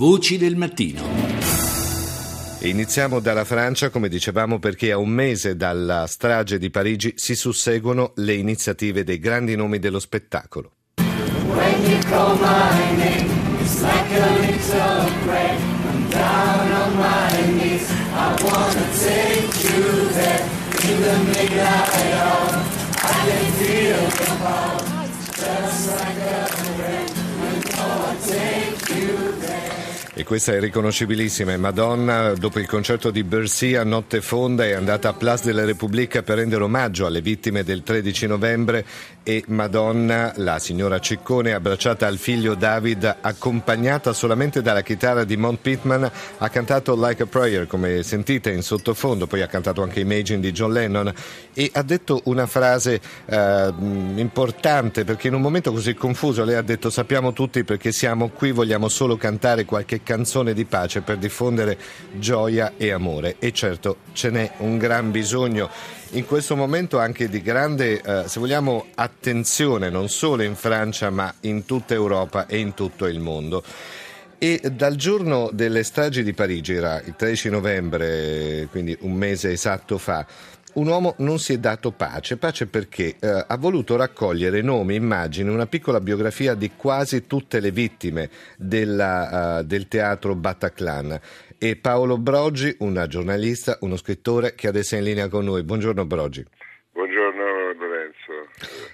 Voci del mattino. Iniziamo dalla Francia, come dicevamo, perché a un mese dalla strage di Parigi si susseguono le iniziative dei grandi nomi dello spettacolo. Like E questa è riconoscibilissima. Madonna, dopo il concerto di Bercy a Notte Fonda, è andata a Place de la Repubblica per rendere omaggio alle vittime del 13 novembre. E Madonna, la signora Ciccone, abbracciata al figlio David, accompagnata solamente dalla chitarra di Mont Pittman, ha cantato Like a Prayer, come sentite in sottofondo, poi ha cantato anche Imagine di John Lennon. E ha detto una frase eh, importante perché in un momento così confuso lei ha detto sappiamo tutti perché siamo qui, vogliamo solo cantare qualche canzone di pace per diffondere gioia e amore e certo ce n'è un gran bisogno in questo momento anche di grande, eh, se vogliamo, attenzione non solo in Francia ma in tutta Europa e in tutto il mondo. E dal giorno delle stragi di Parigi, era il 13 novembre, quindi un mese esatto fa, un uomo non si è dato pace, pace perché eh, ha voluto raccogliere nomi, immagini, una piccola biografia di quasi tutte le vittime della, uh, del teatro Bataclan. E Paolo Brogi, una giornalista, uno scrittore che adesso è in linea con noi. Buongiorno Brogi.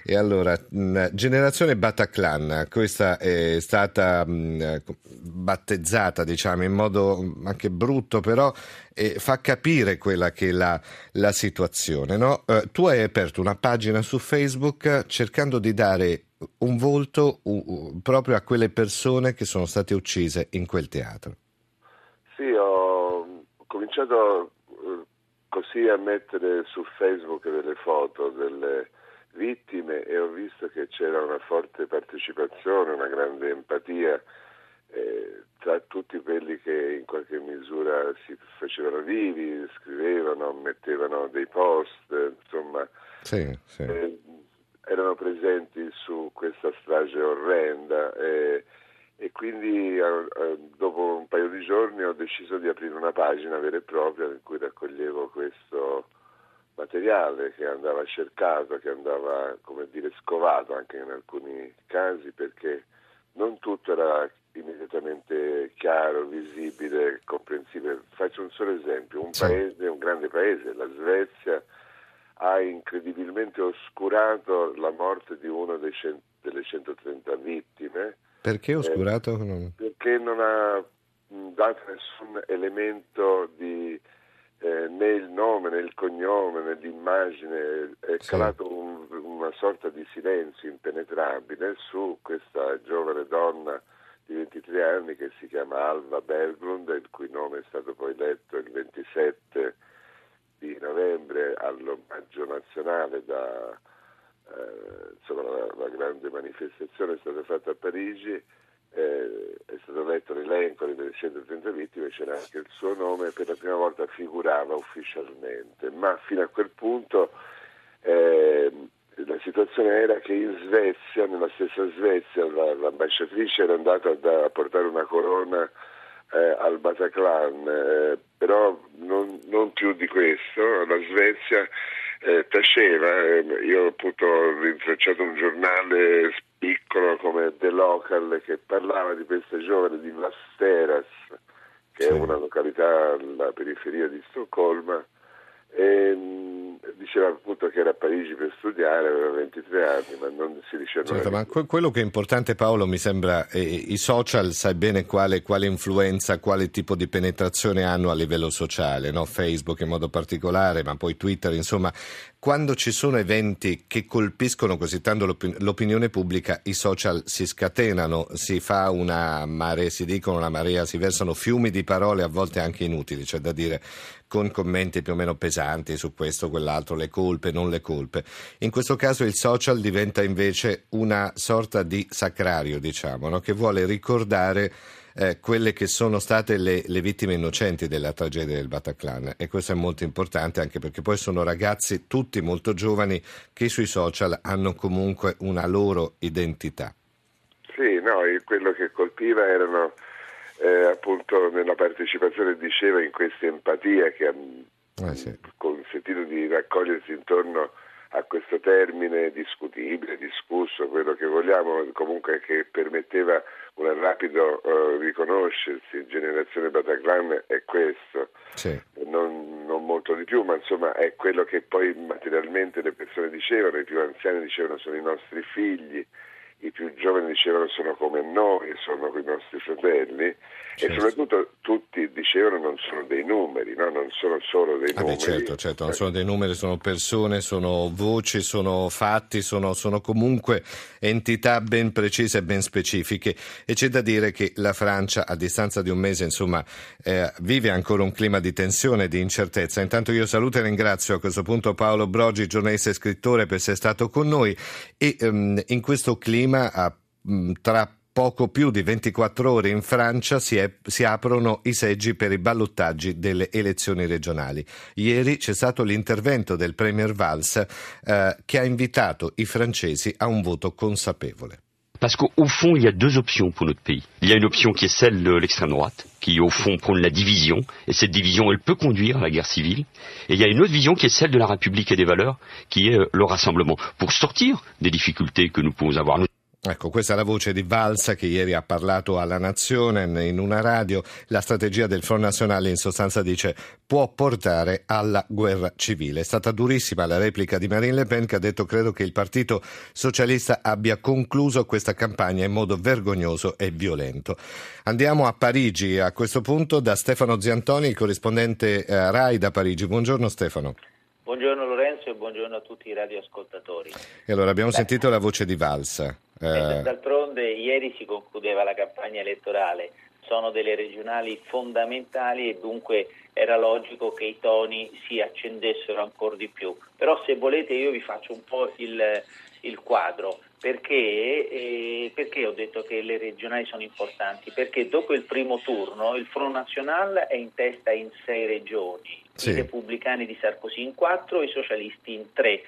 E allora, Generazione Bataclan, questa è stata mh, battezzata, diciamo, in modo anche brutto, però eh, fa capire quella che è la, la situazione. No? Eh, tu hai aperto una pagina su Facebook cercando di dare un volto uh, proprio a quelle persone che sono state uccise in quel teatro. Sì, ho cominciato eh, così a mettere su Facebook delle foto delle vittime e ho visto che c'era una forte partecipazione, una grande empatia eh, tra tutti quelli che in qualche misura si facevano vivi, scrivevano, mettevano dei post, insomma, sì, sì. Eh, erano presenti su questa strage orrenda e, e quindi eh, dopo un paio di giorni ho deciso di aprire una pagina vera e propria in cui raccoglievo questo materiale che andava cercato, che andava come dire scovato anche in alcuni casi perché non tutto era immediatamente chiaro, visibile, comprensibile. Faccio un solo esempio, un paese, un grande paese, la Svezia, ha incredibilmente oscurato la morte di una delle 130 vittime. Perché oscurato? Eh, perché non ha dato nessun elemento di eh, né il nome né il cognome né l'immagine, è sì. calato un, una sorta di silenzio impenetrabile su questa giovane donna di 23 anni che si chiama Alva Berglund, il cui nome è stato poi letto il 27 di novembre all'omaggio nazionale da eh, insomma, la, la grande manifestazione è stata fatta a Parigi eh, è stato letto l'elenco delle 130 vittime, c'era anche il suo nome, per la prima volta figurava ufficialmente, ma fino a quel punto eh, la situazione era che in Svezia, nella stessa Svezia, la, l'ambasciatrice era andata da, a portare una corona eh, al Bataclan, eh, però non, non, più di questo, la Svezia eh, taceva, eh, io appunto ho rintracciato un giornale piccolo come The Local che parlava di queste giovani di Vasteras, che sì. è una località alla periferia di Stoccolma, e mm, diceva appunto che era a Parigi per studiare, aveva 23 anni, ma non si diceva certo, ma quello che è importante Paolo mi sembra, eh, i social sai bene quale, quale, influenza, quale tipo di penetrazione hanno a livello sociale, no? Facebook in modo particolare, ma poi Twitter, insomma, quando ci sono eventi che colpiscono così tanto l'opin- l'opinione pubblica, i social si scatenano, si fa una marea, si dicono una marea, si versano fiumi di parole a volte anche inutili, cioè da dire con commenti più o meno pesanti su questo o quell'altro, le colpe, non le colpe. In questo caso il social diventa invece una sorta di sacrario, diciamo, no? che vuole ricordare eh, quelle che sono state le, le, vittime innocenti della tragedia del Bataclan e questo è molto importante anche perché poi sono ragazzi tutti molto giovani che sui social hanno comunque una loro identità. Sì, no, quello che colpiva erano eh, appunto nella partecipazione diceva in questa empatia che ha eh sì. consentito di raccogliersi intorno a questo termine discutibile, discusso, quello che vogliamo, comunque che permetteva un rapido uh, riconoscersi, generazione Bataclan è questo, sì. non, non, molto di più, ma insomma è quello che poi materialmente le persone dicevano, i più anziani dicevano sono i nostri figli, i più giovani dicevano sono come noi, sono i nostri fratelli certo. e soprattutto tutti dicevano non sono dei numeri, no? non sono solo dei ah numeri. Beh, certo, certo, non sono dei numeri, sono persone, sono voci, sono fatti, sono, sono comunque entità ben precise e ben specifiche e c'è da dire che la Francia a distanza di un mese insomma eh, vive ancora un clima di tensione e di incertezza. Intanto io saluto e ringrazio a questo punto Paolo Brogi, giornalista e scrittore per essere stato con noi e um, in questo clima prima, a, mm, tra poco più di 24 ore in Francia si, è, si, aprono i seggi per i ballottaggi delle elezioni regionali. Ieri c'è stato l'intervento del Premier Valls eh, che ha invitato i francesi a un voto consapevole. Parce qu'au fond, il y a deux options pour notre pays. Il y a une option qui est celle de l'extrême droite, qui au fond prône la division, et cette division, elle peut conduire à la guerre civile. Et il y a une autre vision qui est celle de la République et des valeurs, qui est euh, le rassemblement, pour sortir des difficultés que nous pouvons avoir. Ecco, questa è la voce di Valsa che ieri ha parlato alla Nazione in una radio. La strategia del Front Nazionale in sostanza dice può portare alla guerra civile. È stata durissima la replica di Marine Le Pen che ha detto credo che il Partito Socialista abbia concluso questa campagna in modo vergognoso e violento. Andiamo a Parigi a questo punto da Stefano Ziantoni, il corrispondente eh, RAI da Parigi. Buongiorno Stefano. Buongiorno Lorenzo e buongiorno a tutti i radioascoltatori. E allora abbiamo Beh. sentito la voce di Valsa. Eh... D'altronde ieri si concludeva la campagna elettorale, sono delle regionali fondamentali e dunque era logico che i toni si accendessero ancora di più. Però se volete io vi faccio un po' il, il quadro. Perché, eh, perché, ho detto che le regionali sono importanti? Perché dopo il primo turno il Front National è in testa in sei regioni, sì. i repubblicani di Sarkozy in quattro i socialisti in tre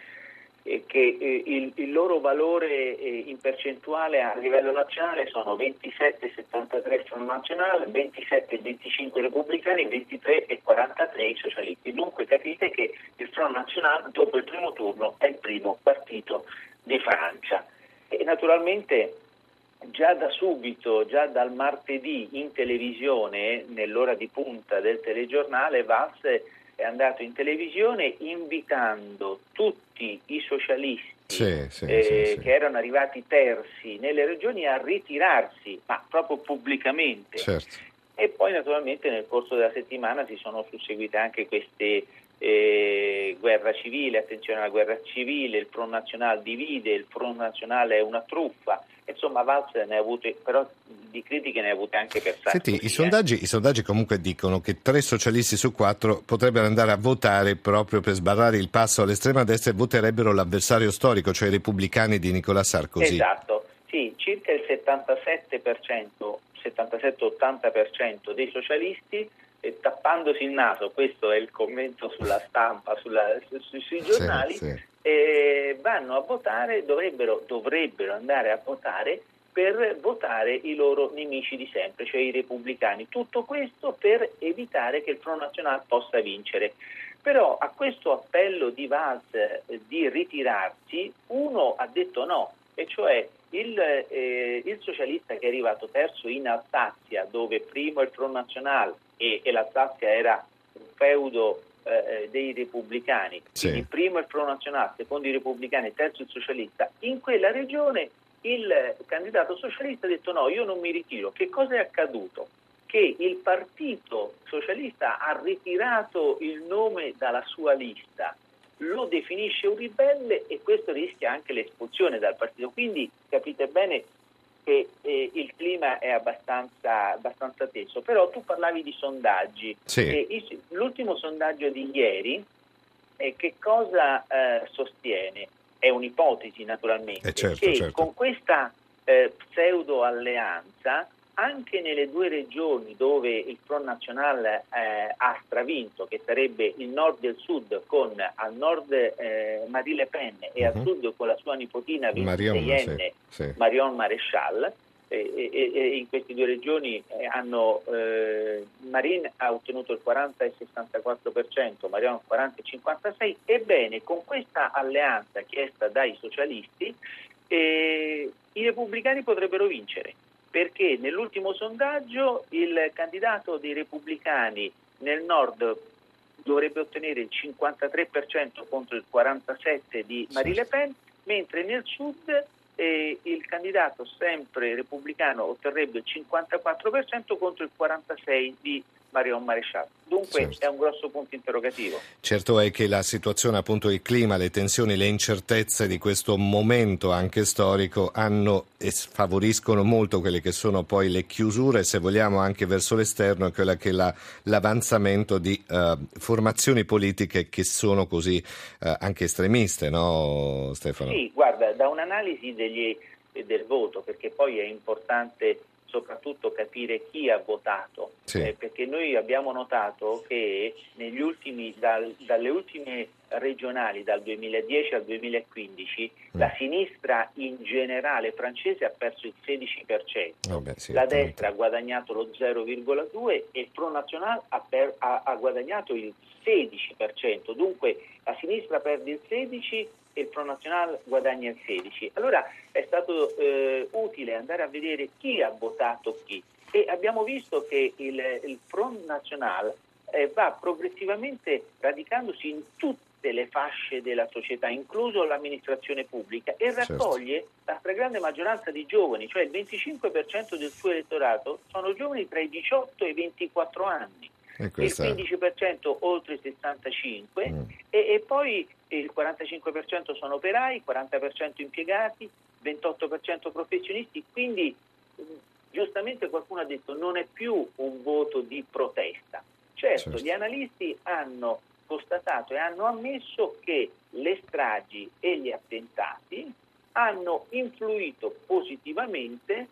che eh, il, il, loro valore eh, in percentuale a livello nazionale sono 27,73 Front Nazionale, 27,25 repubblicani, 23 e 43 i socialisti. Dunque capite che il Front Nazionale dopo il primo turno è il primo partito di Francia. E naturalmente già da subito, già dal martedì in televisione, nell'ora di punta del telegiornale, Valls è andato in televisione invitando tutti i socialisti sì, sì, eh, sì, che erano arrivati terzi nelle regioni a ritirarsi, ma proprio pubblicamente. Certo. E poi naturalmente nel corso della settimana si sono susseguite anche queste eh, guerra civile, attenzione alla guerra civile, il Front Nazionale divide, il Front Nazionale è una truffa, insomma Valls ne ha avute, però di critiche ne ha avute anche per Sarkozy. Senti, i sondaggi, eh. i sondaggi comunque dicono che tre socialisti su quattro potrebbero andare a votare proprio per sbarrare il passo all'estrema destra e voterebbero l'avversario storico, cioè i repubblicani di Nicolas Sarkozy. Esatto, sì, circa il 77%, 77-80% dei socialisti eh, tappandosi il naso, questo è il commento sulla stampa, sulla, su, su, sui giornali, sì, sì. Eh, vanno a votare, dovrebbero, dovrebbero andare a votare per votare i loro nemici di sempre, cioè i repubblicani. Tutto questo per evitare che il Front Nazionale possa vincere. Però a questo appello di Valls eh, di ritirarsi, uno ha detto no, e cioè il, eh, il, socialista che è arrivato terzo in Alsazia, dove primo il Front Nazionale e, e l'Alsazia era un feudo eh, eh, dei repubblicani, sì. primo il Front Nazionale, secondo i repubblicani, terzo il socialista, in quella regione il candidato socialista ha detto no, io non mi ritiro. Che cosa è accaduto? Che il partito socialista ha ritirato il nome dalla sua lista, lo definisce un ribelle e questo rischia anche l'espulsione dal partito. Quindi capite bene che eh, il clima è abbastanza, abbastanza, teso. Però tu parlavi di sondaggi. Sì. Il, l'ultimo sondaggio di ieri eh, che cosa eh, sostiene? È un'ipotesi naturalmente, eh, certo, che certo. con questa eh, pseudo alleanza anche nelle due regioni dove il Front National eh, ha stravinto, che sarebbe il nord e il sud, con al nord eh, Marie Le Pen e uh-huh. al mhm. sud con la sua nipotina 26enne sì, sì. Marion Maréchal, e, e, in queste due regioni eh, hanno, eh, Marin ha ottenuto il 40 e 64%, Marion il 40 e 56%, ebbene con questa alleanza chiesta dai socialisti eh, i repubblicani potrebbero vincere, perché nell'ultimo sondaggio il candidato dei repubblicani nel nord dovrebbe ottenere il 53% contro il 47% di Marie Le Pen, mentre nel sud eh, il candidato sempre repubblicano otterrebbe il 54% contro il 46% di Marion Maréchal. Dunque certo. è un grosso punto interrogativo. Certo è che la situazione, appunto il clima, le tensioni, le incertezze di questo momento anche storico hanno e favoriscono molto quelle che sono poi le chiusure, se vogliamo anche verso l'esterno, e quella che è la, l'avanzamento di uh, formazioni politiche che sono così uh, anche estremiste, no Stefano? Sì, guarda, da un'analisi degli, del voto, perché poi è importante soprattutto capire chi ha votato, sì. eh, perché noi abbiamo notato che negli ultimi, dal, dalle ultime regionali, dal 2010 al 2015, mm. la sinistra in generale francese ha perso il 16%, oh beh, sì, la destra ha guadagnato lo 0,2% e il Pro National ha, per, ha, ha guadagnato il 16%, dunque la sinistra perde il 16% e il Pro Nazionale guadagna il 16. Allora è stato eh, utile andare a vedere chi ha votato chi e abbiamo visto che il, il Front National eh, va progressivamente radicandosi in tutte le fasce della società, incluso l'amministrazione pubblica, e certo. raccoglie certo. la stragrande maggioranza di giovani, cioè il 25% del suo elettorato sono giovani tra i 18 e i 24 anni il 15% oltre i 65 mm. e, e, poi il 45% sono operai, 40% impiegati, 28% professionisti, quindi mm, giustamente qualcuno ha detto non è più un voto di protesta. Certo, certo. gli analisti hanno constatato e hanno ammesso che le stragi e gli attentati hanno influito positivamente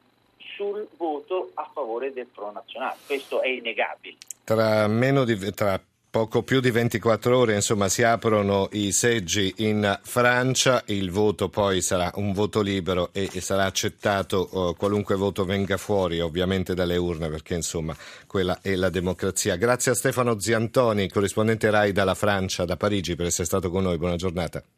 sul voto a favore del Pro Nazionale. Questo è innegabile. Tra, di, tra poco più di 24 ore insomma, si aprono i seggi in Francia, il voto poi sarà un voto libero e, e sarà accettato uh, qualunque voto venga fuori ovviamente dalle urne perché insomma quella è la democrazia. Grazie a Stefano Ziantoni, corrispondente RAI dalla Francia, da Parigi per essere stato con noi, buona giornata.